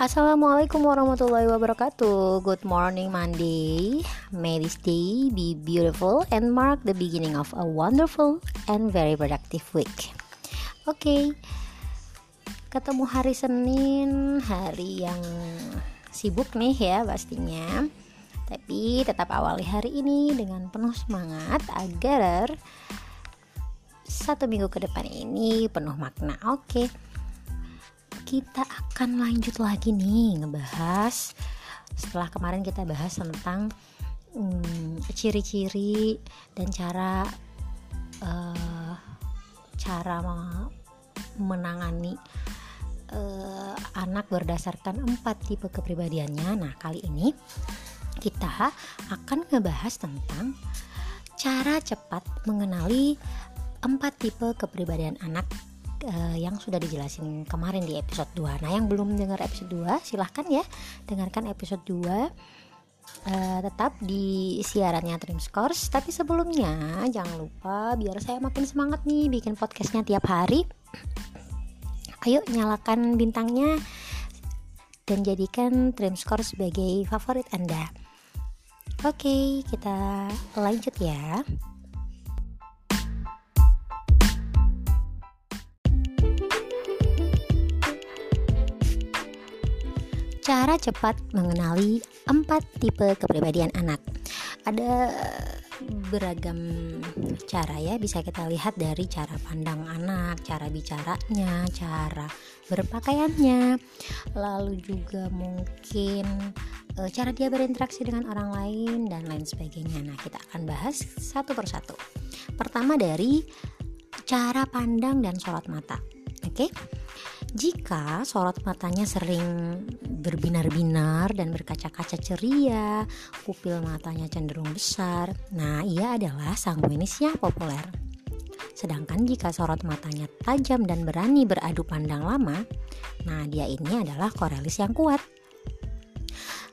Assalamualaikum warahmatullahi wabarakatuh. Good morning, Monday. May this day be beautiful and mark the beginning of a wonderful and very productive week. Oke, okay. ketemu hari Senin, hari yang sibuk nih ya pastinya. Tapi tetap awali hari ini dengan penuh semangat agar satu minggu ke depan ini penuh makna. Oke. Okay kita akan lanjut lagi nih ngebahas setelah kemarin kita bahas tentang hmm, ciri-ciri hmm, dan cara uh, cara menangani uh, anak berdasarkan empat tipe kepribadiannya. Nah, kali ini kita akan ngebahas tentang cara cepat mengenali empat tipe kepribadian anak uh, yang sudah dijelasin kemarin di episode 2 Nah yang belum dengar episode 2 silahkan ya dengarkan episode 2 uh, eh, tetap di siarannya Trim Scores Tapi sebelumnya jangan lupa biar saya makin semangat nih bikin podcastnya tiap hari. Ayo nyalakan bintangnya dan jadikan Scores sebagai favorit Anda. Oke kita lanjut ya cara cepat mengenali empat tipe kepribadian anak. Ada beragam cara ya bisa kita lihat dari cara pandang anak, cara bicaranya, cara berpakaiannya, lalu juga mungkin e, cara dia berinteraksi dengan orang lain dan lain sebagainya. Nah, kita akan bahas satu persatu. Pertama dari cara pandang dan sorot mata. Oke. Okay? Jika sorot matanya sering berbinar-binar dan berkaca-kaca ceria, pupil matanya cenderung besar, nah ia adalah sanguinis yang populer. Sedangkan jika sorot matanya tajam dan berani beradu pandang lama, nah dia ini adalah korelis yang kuat.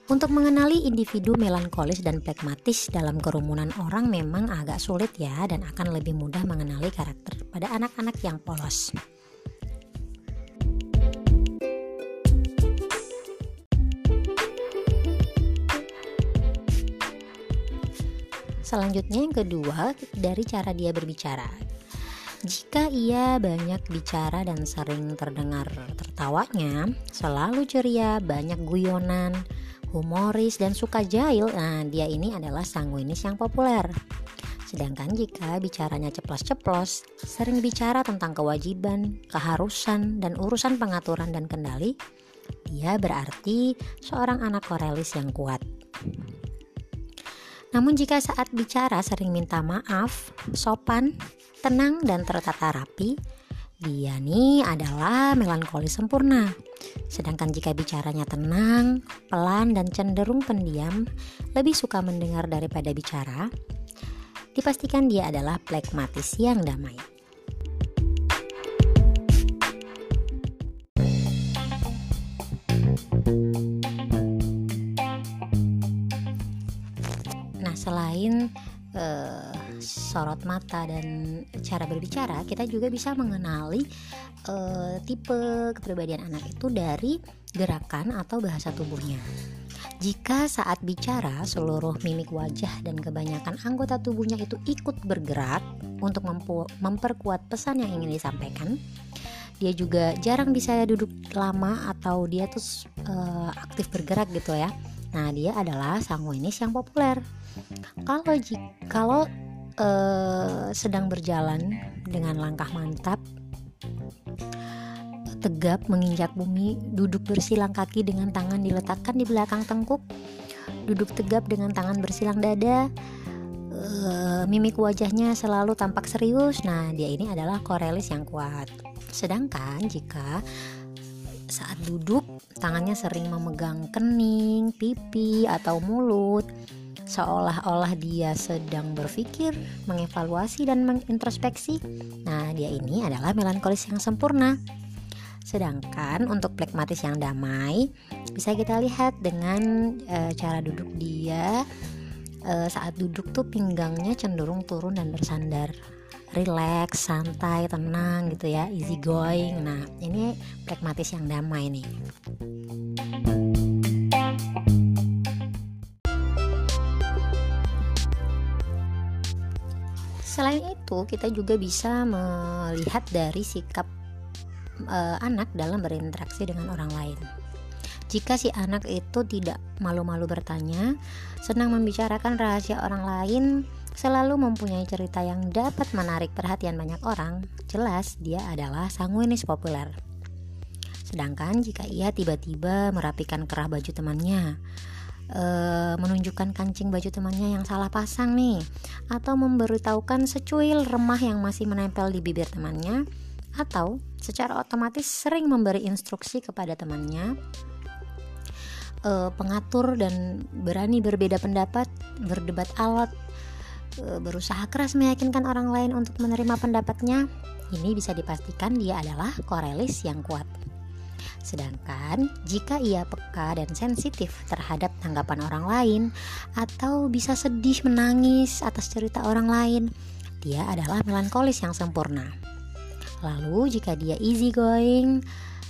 Untuk mengenali individu melankolis dan plekmatis dalam kerumunan orang memang agak sulit ya dan akan lebih mudah mengenali karakter pada anak-anak yang polos. Selanjutnya yang kedua dari cara dia berbicara. Jika ia banyak bicara dan sering terdengar tertawanya, selalu ceria, banyak guyonan, humoris dan suka jahil, nah dia ini adalah sanguinis yang populer. Sedangkan jika bicaranya ceplos-ceplos, sering bicara tentang kewajiban, keharusan, dan urusan pengaturan dan kendali, dia berarti seorang anak korelis yang kuat. Namun jika saat bicara sering minta maaf, sopan, tenang dan tertata rapi, dia nih adalah melankolis sempurna. Sedangkan jika bicaranya tenang, pelan dan cenderung pendiam, lebih suka mendengar daripada bicara, dipastikan dia adalah plekmatis yang damai. Sorot mata dan cara berbicara, kita juga bisa mengenali uh, tipe kepribadian anak itu dari gerakan atau bahasa tubuhnya. Jika saat bicara seluruh mimik wajah dan kebanyakan anggota tubuhnya itu ikut bergerak untuk memperkuat pesan yang ingin disampaikan, dia juga jarang bisa duduk lama atau dia tuh uh, aktif bergerak gitu ya. Nah, dia adalah sanguinis yang populer. Kalau kalau uh, sedang berjalan dengan langkah mantap, tegap menginjak bumi, duduk bersilang kaki dengan tangan diletakkan di belakang tengkuk, duduk tegap dengan tangan bersilang dada, uh, mimik wajahnya selalu tampak serius. Nah, dia ini adalah korelis yang kuat. Sedangkan jika saat duduk tangannya sering memegang kening, pipi, atau mulut seolah-olah dia sedang berpikir, mengevaluasi dan mengintrospeksi. Nah, dia ini adalah melankolis yang sempurna. Sedangkan untuk plekmatis yang damai bisa kita lihat dengan e, cara duduk dia e, saat duduk tuh pinggangnya cenderung turun dan bersandar. relax, santai, tenang gitu ya, easy going. Nah, ini pragmatis yang damai nih. Selain itu, kita juga bisa melihat dari sikap uh, anak dalam berinteraksi dengan orang lain. Jika si anak itu tidak malu-malu bertanya, senang membicarakan rahasia orang lain, selalu mempunyai cerita yang dapat menarik perhatian banyak orang, jelas dia adalah sanguinis populer. Sedangkan jika ia tiba-tiba merapikan kerah baju temannya, e, menunjukkan kancing baju temannya yang salah pasang nih, atau memberitahukan secuil remah yang masih menempel di bibir temannya, atau secara otomatis sering memberi instruksi kepada temannya, e, pengatur dan berani berbeda pendapat, berdebat alat, Eh, berusaha keras meyakinkan orang lain untuk menerima pendapatnya, ini bisa dipastikan dia adalah korelis yang kuat. Sedangkan jika ia peka dan sensitif terhadap tanggapan orang lain atau bisa sedih menangis atas cerita orang lain, dia adalah melankolis yang sempurna. Lalu jika dia easy going,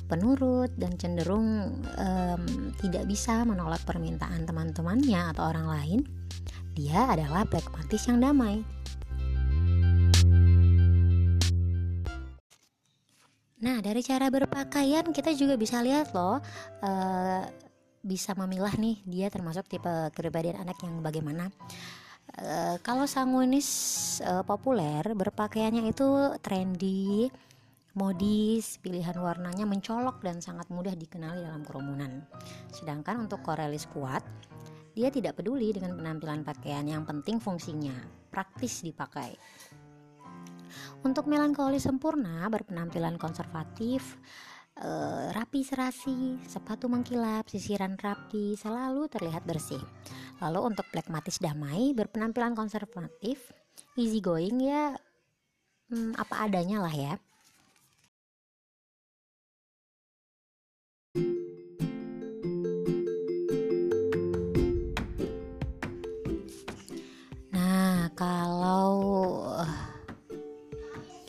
penurut dan cenderung um, tidak bisa menolak permintaan teman-temannya atau orang lain, dia adalah pragmatis yang damai. Nah, dari cara berpakaian kita juga bisa lihat loh, uh, bisa memilah nih dia termasuk tipe kepribadian anak yang bagaimana. Uh, kalau sanguinis uh, populer berpakaiannya itu trendy, modis, pilihan warnanya mencolok dan sangat mudah dikenali dalam kerumunan. Sedangkan untuk korelis kuat, dia tidak peduli dengan penampilan pakaian, yang penting fungsinya, praktis dipakai. Untuk melankoli sempurna, berpenampilan konservatif, eh, rapi serasi, sepatu mengkilap, sisiran rapi, selalu terlihat bersih. Lalu untuk pragmatis damai, berpenampilan konservatif, easy going ya hmm, apa adanya lah ya.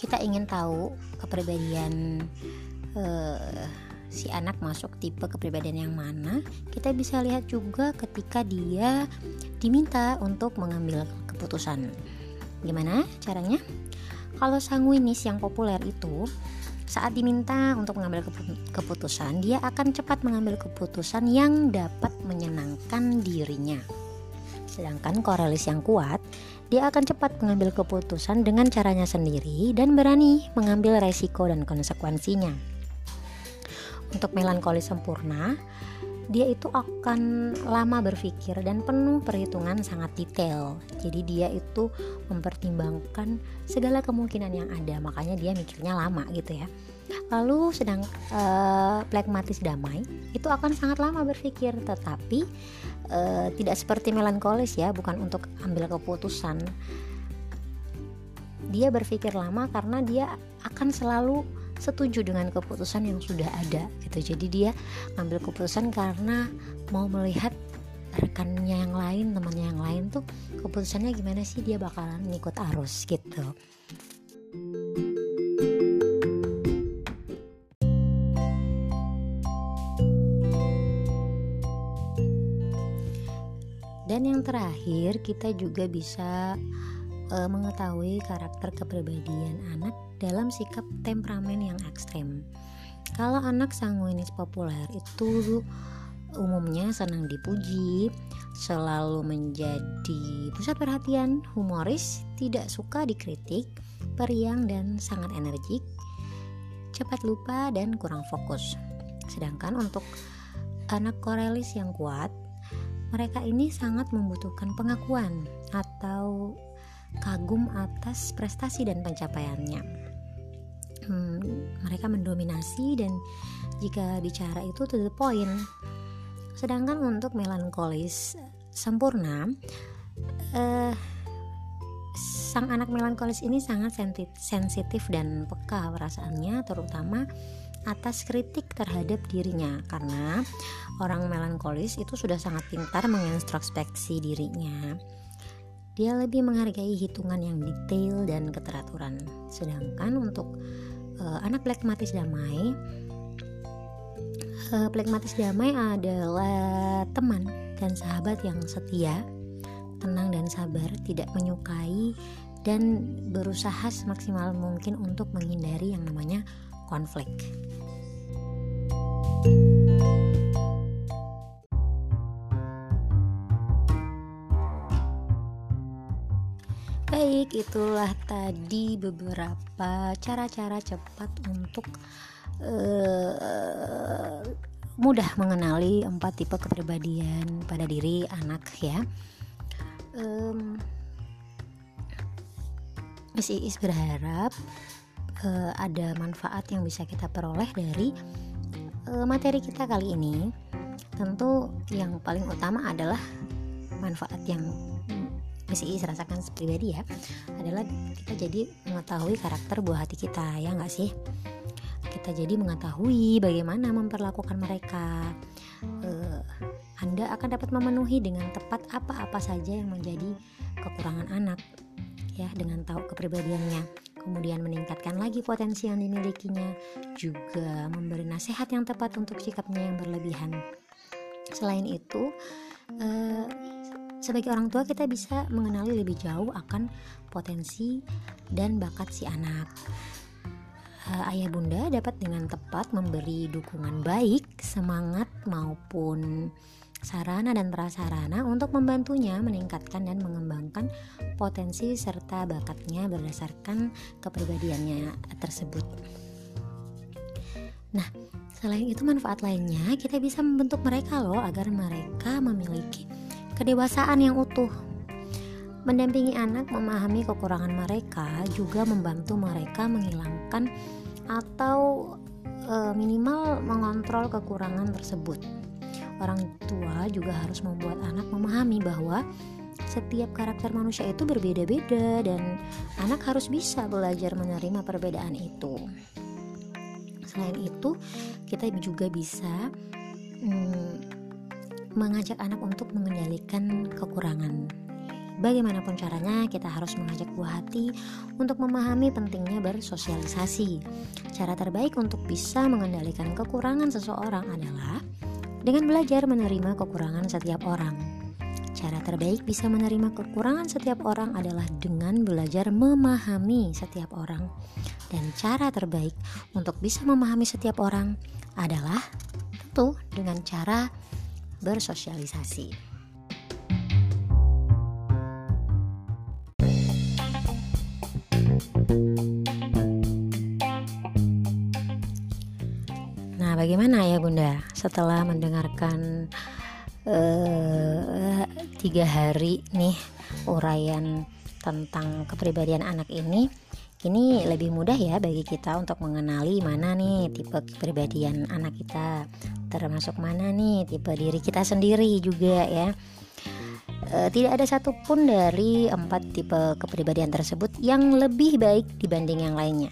Kita ingin tahu kepribadian uh, si anak masuk tipe kepribadian yang mana, kita bisa lihat juga ketika dia diminta untuk mengambil keputusan. Gimana caranya? Kalau sanguinis yang populer itu saat diminta untuk mengambil keputusan, dia akan cepat mengambil keputusan yang dapat menyenangkan dirinya. Sedangkan korelis yang kuat dia akan cepat mengambil keputusan dengan caranya sendiri dan berani mengambil resiko dan konsekuensinya. Untuk melankoli sempurna, dia itu akan lama berpikir dan penuh perhitungan sangat detail. Jadi dia itu mempertimbangkan segala kemungkinan yang ada, makanya dia mikirnya lama gitu ya. Lalu sedang uh, pragmatis damai itu akan sangat lama berpikir, tetapi uh, tidak seperti melankolis ya, bukan untuk ambil keputusan. Dia berpikir lama karena dia akan selalu setuju dengan keputusan yang sudah ada gitu. Jadi dia ambil keputusan karena mau melihat rekannya yang lain, temannya yang lain tuh keputusannya gimana sih dia bakalan ikut arus gitu. Dan yang terakhir, kita juga bisa uh, mengetahui karakter kepribadian anak dalam sikap temperamen yang ekstrem. Kalau anak sanguinis populer itu umumnya senang dipuji, selalu menjadi pusat perhatian, humoris, tidak suka dikritik, periang dan sangat energik, cepat lupa dan kurang fokus. Sedangkan untuk anak korelis yang kuat, mereka ini sangat membutuhkan pengakuan atau kagum atas prestasi dan pencapaiannya. Hmm, mereka mendominasi dan jika bicara itu to the point. Sedangkan untuk melankolis sempurna, eh, sang anak melankolis ini sangat sensitif dan peka perasaannya, terutama atas kritik terhadap dirinya karena orang melankolis itu sudah sangat pintar mengintrospeksi dirinya dia lebih menghargai hitungan yang detail dan keteraturan. Sedangkan untuk uh, anak plekmatis damai, uh, plekmatis damai adalah teman dan sahabat yang setia, tenang dan sabar, tidak menyukai dan berusaha semaksimal mungkin untuk menghindari yang namanya konflik. Baik, itulah tadi beberapa cara-cara cepat untuk uh, mudah mengenali empat tipe kepribadian pada diri anak ya. Um, Miss Iis berharap uh, ada manfaat yang bisa kita peroleh dari uh, materi kita kali ini. Tentu yang paling utama adalah manfaat yang misi rasakan pribadi ya adalah kita jadi mengetahui karakter buah hati kita ya nggak sih? Kita jadi mengetahui bagaimana memperlakukan mereka. Uh, anda akan dapat memenuhi dengan tepat apa-apa saja yang menjadi kekurangan anak ya dengan tahu kepribadiannya kemudian meningkatkan lagi potensi yang dimilikinya juga memberi nasihat yang tepat untuk sikapnya yang berlebihan selain itu uh, sebagai orang tua kita bisa mengenali lebih jauh akan potensi dan bakat si anak. Uh, ayah bunda dapat dengan tepat memberi dukungan baik, semangat maupun sarana dan prasarana untuk membantunya meningkatkan dan mengembangkan potensi serta bakatnya berdasarkan kepribadiannya tersebut. Nah, selain itu manfaat lainnya kita bisa membentuk mereka loh agar mereka memiliki kedewasaan yang utuh. Mendampingi anak memahami kekurangan mereka juga membantu mereka menghilangkan atau e, minimal mengontrol kekurangan tersebut. Orang tua juga harus membuat anak memahami bahwa setiap karakter manusia itu berbeda-beda dan anak harus bisa belajar menerima perbedaan itu. Selain itu, kita juga bisa hmm, mengajak anak untuk mengendalikan kekurangan. Bagaimanapun caranya, kita harus mengajak buah hati untuk memahami pentingnya bersosialisasi. Cara terbaik untuk bisa mengendalikan kekurangan seseorang adalah dengan belajar menerima kekurangan setiap orang. Cara terbaik bisa menerima kekurangan setiap orang adalah dengan belajar memahami setiap orang. Dan cara terbaik untuk bisa memahami setiap orang adalah tentu dengan cara bersosialisasi. Nah, bagaimana ya Bunda? Setelah mendengarkan uh, tiga hari nih uraian tentang kepribadian anak ini? ini lebih mudah ya bagi kita untuk mengenali mana nih tipe kepribadian anak kita. Termasuk mana nih tipe diri kita sendiri juga ya. E, tidak ada satupun dari empat tipe kepribadian tersebut yang lebih baik dibanding yang lainnya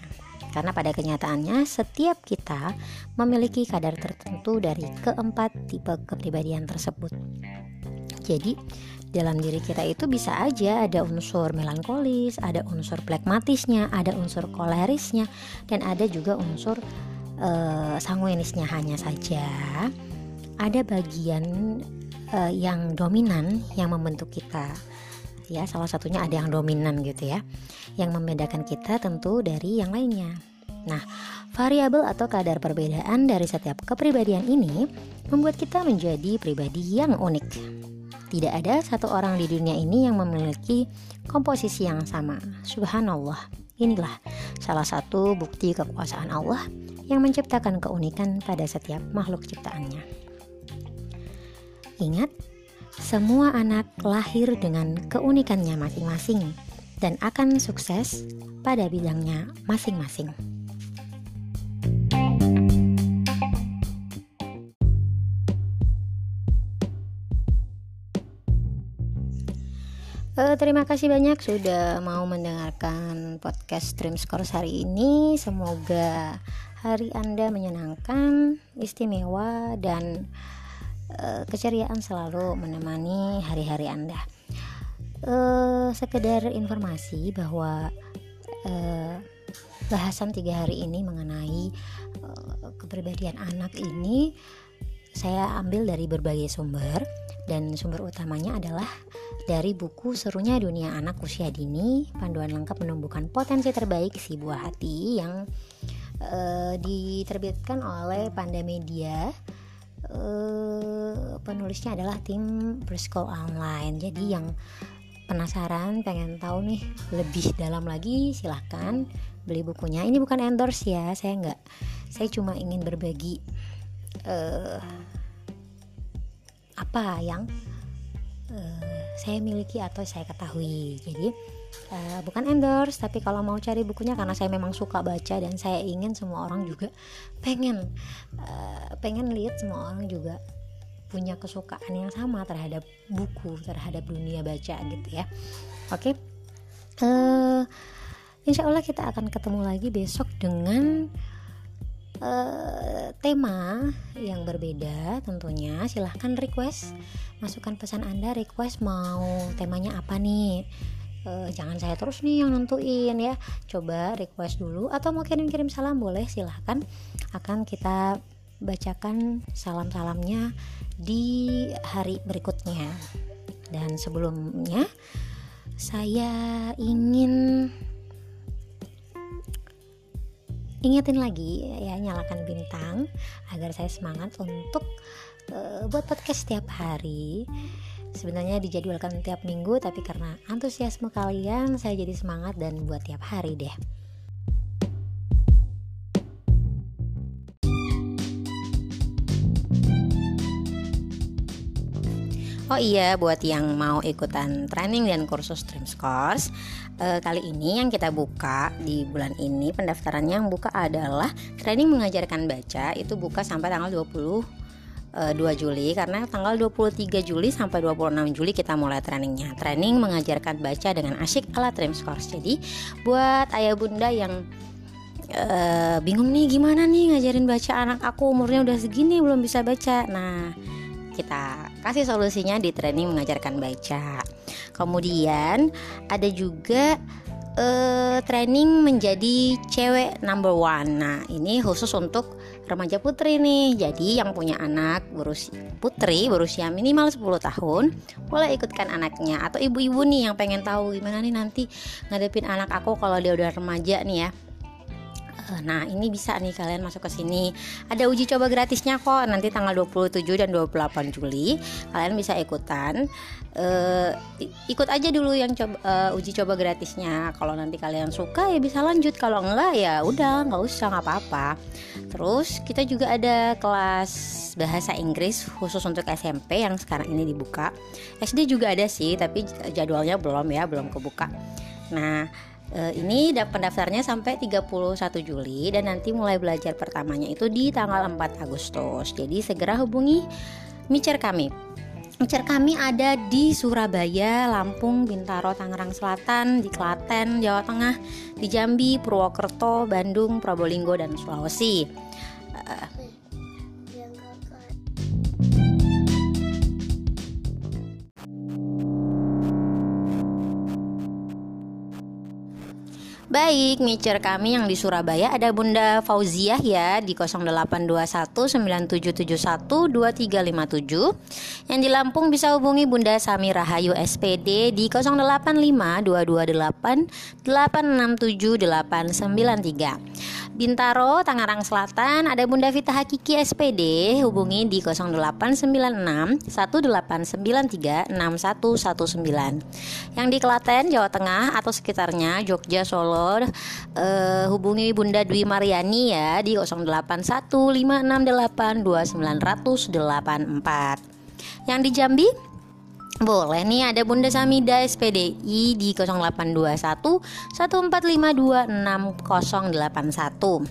karena pada kenyataannya setiap kita memiliki kadar tertentu dari keempat tipe kepribadian tersebut. Jadi dalam diri kita itu bisa aja ada unsur melankolis, ada unsur plekmatisnya, ada unsur kolerisnya, dan ada juga unsur uh, sanguinisnya hanya saja. Ada bagian uh, yang dominan yang membentuk kita ya salah satunya ada yang dominan gitu ya yang membedakan kita tentu dari yang lainnya nah variabel atau kadar perbedaan dari setiap kepribadian ini membuat kita menjadi pribadi yang unik tidak ada satu orang di dunia ini yang memiliki komposisi yang sama. Subhanallah. Inilah salah satu bukti kekuasaan Allah yang menciptakan keunikan pada setiap makhluk ciptaannya. Ingat, semua anak lahir dengan keunikannya masing-masing dan akan sukses pada bidangnya masing-masing. Uh, terima kasih banyak sudah mau mendengarkan podcast Dream Scores hari ini. Semoga hari Anda menyenangkan, istimewa, dan uh, keceriaan selalu menemani hari-hari Anda. uh, sekedar informasi bahwa uh, bahasan tiga hari ini mengenai uh, kepribadian anak ini saya ambil dari berbagai sumber dan sumber utamanya adalah dari buku Serunya Dunia Anak Usia Dini, panduan lengkap menumbuhkan potensi terbaik si buah hati yang uh, diterbitkan oleh Pandamedia. Uh, penulisnya adalah tim Preschool Online. Jadi yang penasaran pengen tahu nih lebih dalam lagi silahkan beli bukunya. Ini bukan endorse ya, saya nggak. Saya cuma ingin berbagi uh, apa yang uh, saya miliki atau saya ketahui jadi uh, bukan endorse tapi kalau mau cari bukunya karena saya memang suka baca dan saya ingin semua orang juga pengen uh, pengen lihat semua orang juga punya kesukaan yang sama terhadap buku terhadap dunia baca gitu ya. Oke? Okay? uh, insya Allah kita akan ketemu lagi besok dengan uh, tema yang berbeda tentunya. Silahkan request masukkan pesan anda request mau temanya apa nih uh, jangan saya terus nih yang nentuin ya. Coba request dulu atau mau kirim-kirim salam boleh silahkan. Akan kita bacakan salam-salamnya di hari berikutnya. Dan sebelumnya saya ingin ingetin lagi ya nyalakan bintang agar saya semangat untuk uh, buat podcast setiap hari sebenarnya dijadwalkan tiap minggu tapi karena antusiasme kalian saya jadi semangat dan buat tiap hari deh. Oh iya, buat yang mau ikutan training dan kursus Dream Scores, eh, kali ini yang kita buka di bulan ini pendaftarannya yang buka adalah training mengajarkan baca itu buka sampai tanggal 20 2 eh, Juli karena tanggal 23 Juli sampai 26 Juli kita mulai trainingnya. Training mengajarkan baca dengan asyik ala Dream Scores. Jadi buat ayah bunda yang uh, bingung nih gimana nih ngajarin baca anak aku umurnya udah segini belum bisa baca. Nah, kita kasih solusinya di training mengajarkan baca. Kemudian ada juga uh, training menjadi cewek number one. Nah ini khusus untuk remaja putri nih. Jadi yang punya anak berusia putri berusia minimal 10 tahun boleh ikutkan anaknya atau ibu-ibu nih yang pengen tahu gimana nih nanti ngadepin anak aku kalau dia udah remaja nih ya nah, ini bisa nih kalian masuk ke sini. Ada uji coba gratisnya kok nanti tanggal 27 dan 28 Juli. Kalian bisa ikutan. Uh, ikut aja dulu yang coba uh, uji coba gratisnya. Kalau nanti kalian suka ya bisa lanjut. Kalau enggak ya udah nggak usah nggak apa-apa. Terus kita juga ada kelas bahasa Inggris khusus untuk SMP yang sekarang ini dibuka. SD juga ada sih, tapi jadwalnya belum ya, belum kebuka. Nah, ini pendaftarnya sampai 31 Juli dan nanti mulai belajar pertamanya itu di tanggal 4 Agustus. Jadi segera hubungi Micer kami. Micer kami ada di Surabaya, Lampung, Bintaro, Tangerang Selatan, di Klaten, Jawa Tengah, di Jambi, Purwokerto, Bandung, Probolinggo dan Sulawesi. Baik, micer kami yang di Surabaya ada Bunda Fauziah ya di 082197712357. Yang di Lampung bisa hubungi Bunda Sami Rahayu SPD di 085228867893. Bintaro, Tangerang Selatan ada Bunda Vita Hakiki SPD hubungi di 0896 1893 6119. Yang di Klaten, Jawa Tengah atau sekitarnya Jogja, Solo eh, hubungi Bunda Dwi Mariani ya di 0815682984. Yang di Jambi boleh nih ada Bunda Samida SPDI di 0821 14526081.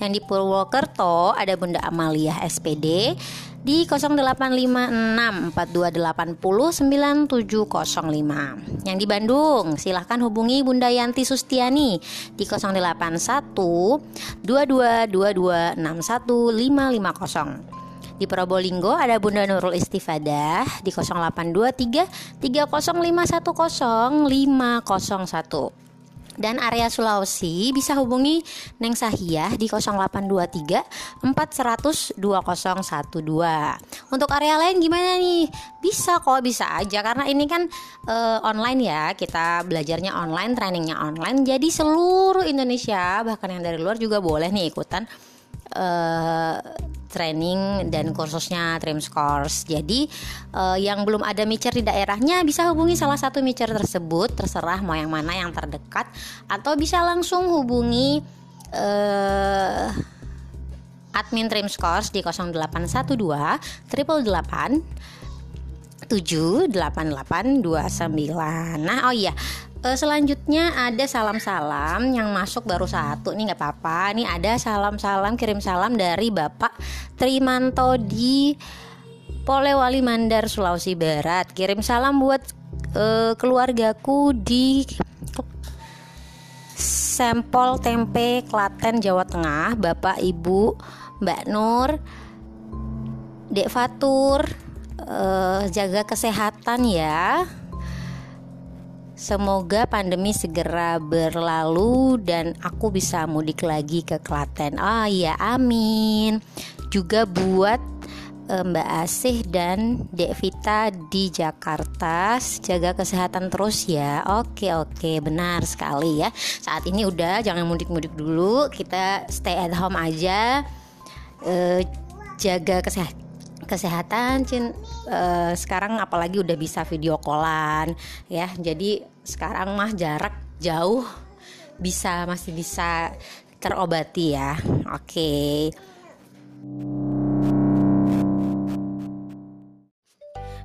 Yang di Purwokerto ada Bunda Amalia SPD di 085642809705. Yang di Bandung silahkan hubungi Bunda Yanti Sustiani di 081 2222 61550. Di Probolinggo ada Bunda Nurul Istifadah di 0823 30510 501 dan area Sulawesi bisa hubungi Neng Sahiyah di 0823 400 2012. Untuk area lain gimana nih? Bisa kok, bisa aja karena ini kan uh, online ya. Kita belajarnya online, trainingnya online. Jadi seluruh Indonesia bahkan yang dari luar juga boleh nih ikutan uh, training dan kursusnya Trim Scores. Jadi uh, yang belum ada micer di daerahnya bisa hubungi salah satu micer tersebut, terserah mau yang mana yang terdekat atau bisa langsung hubungi uh, admin Trim Scores di 0812 triple 8 78829. Nah, oh iya, Uh, selanjutnya ada salam-salam yang masuk baru satu nih nggak apa-apa. Nih ada salam-salam kirim salam dari Bapak Trimanto di Polewali Mandar Sulawesi Barat. Kirim salam buat uh, keluargaku di Sampol Tempe Klaten Jawa Tengah. Bapak Ibu Mbak Nur Dek Fatur uh, jaga kesehatan ya Semoga pandemi segera berlalu dan aku bisa mudik lagi ke Klaten. Oh iya, amin. Juga buat eh, Mbak Asih dan Dek Vita di Jakarta jaga kesehatan terus ya. Oke oke. Benar sekali ya. Saat ini udah jangan mudik-mudik dulu. Kita stay at home aja. E, jaga kesehatan kesehatan Cin uh, sekarang apalagi udah bisa video callan ya jadi sekarang mah jarak jauh bisa masih bisa terobati ya oke okay.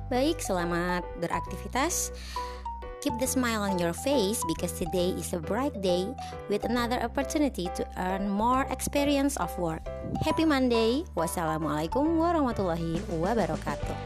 Baik, selamat beraktivitas. Keep the smile on your face because today is a bright day with another opportunity to earn more experience of work. Happy Monday. Wassalamualaikum warahmatullahi wabarakatuh.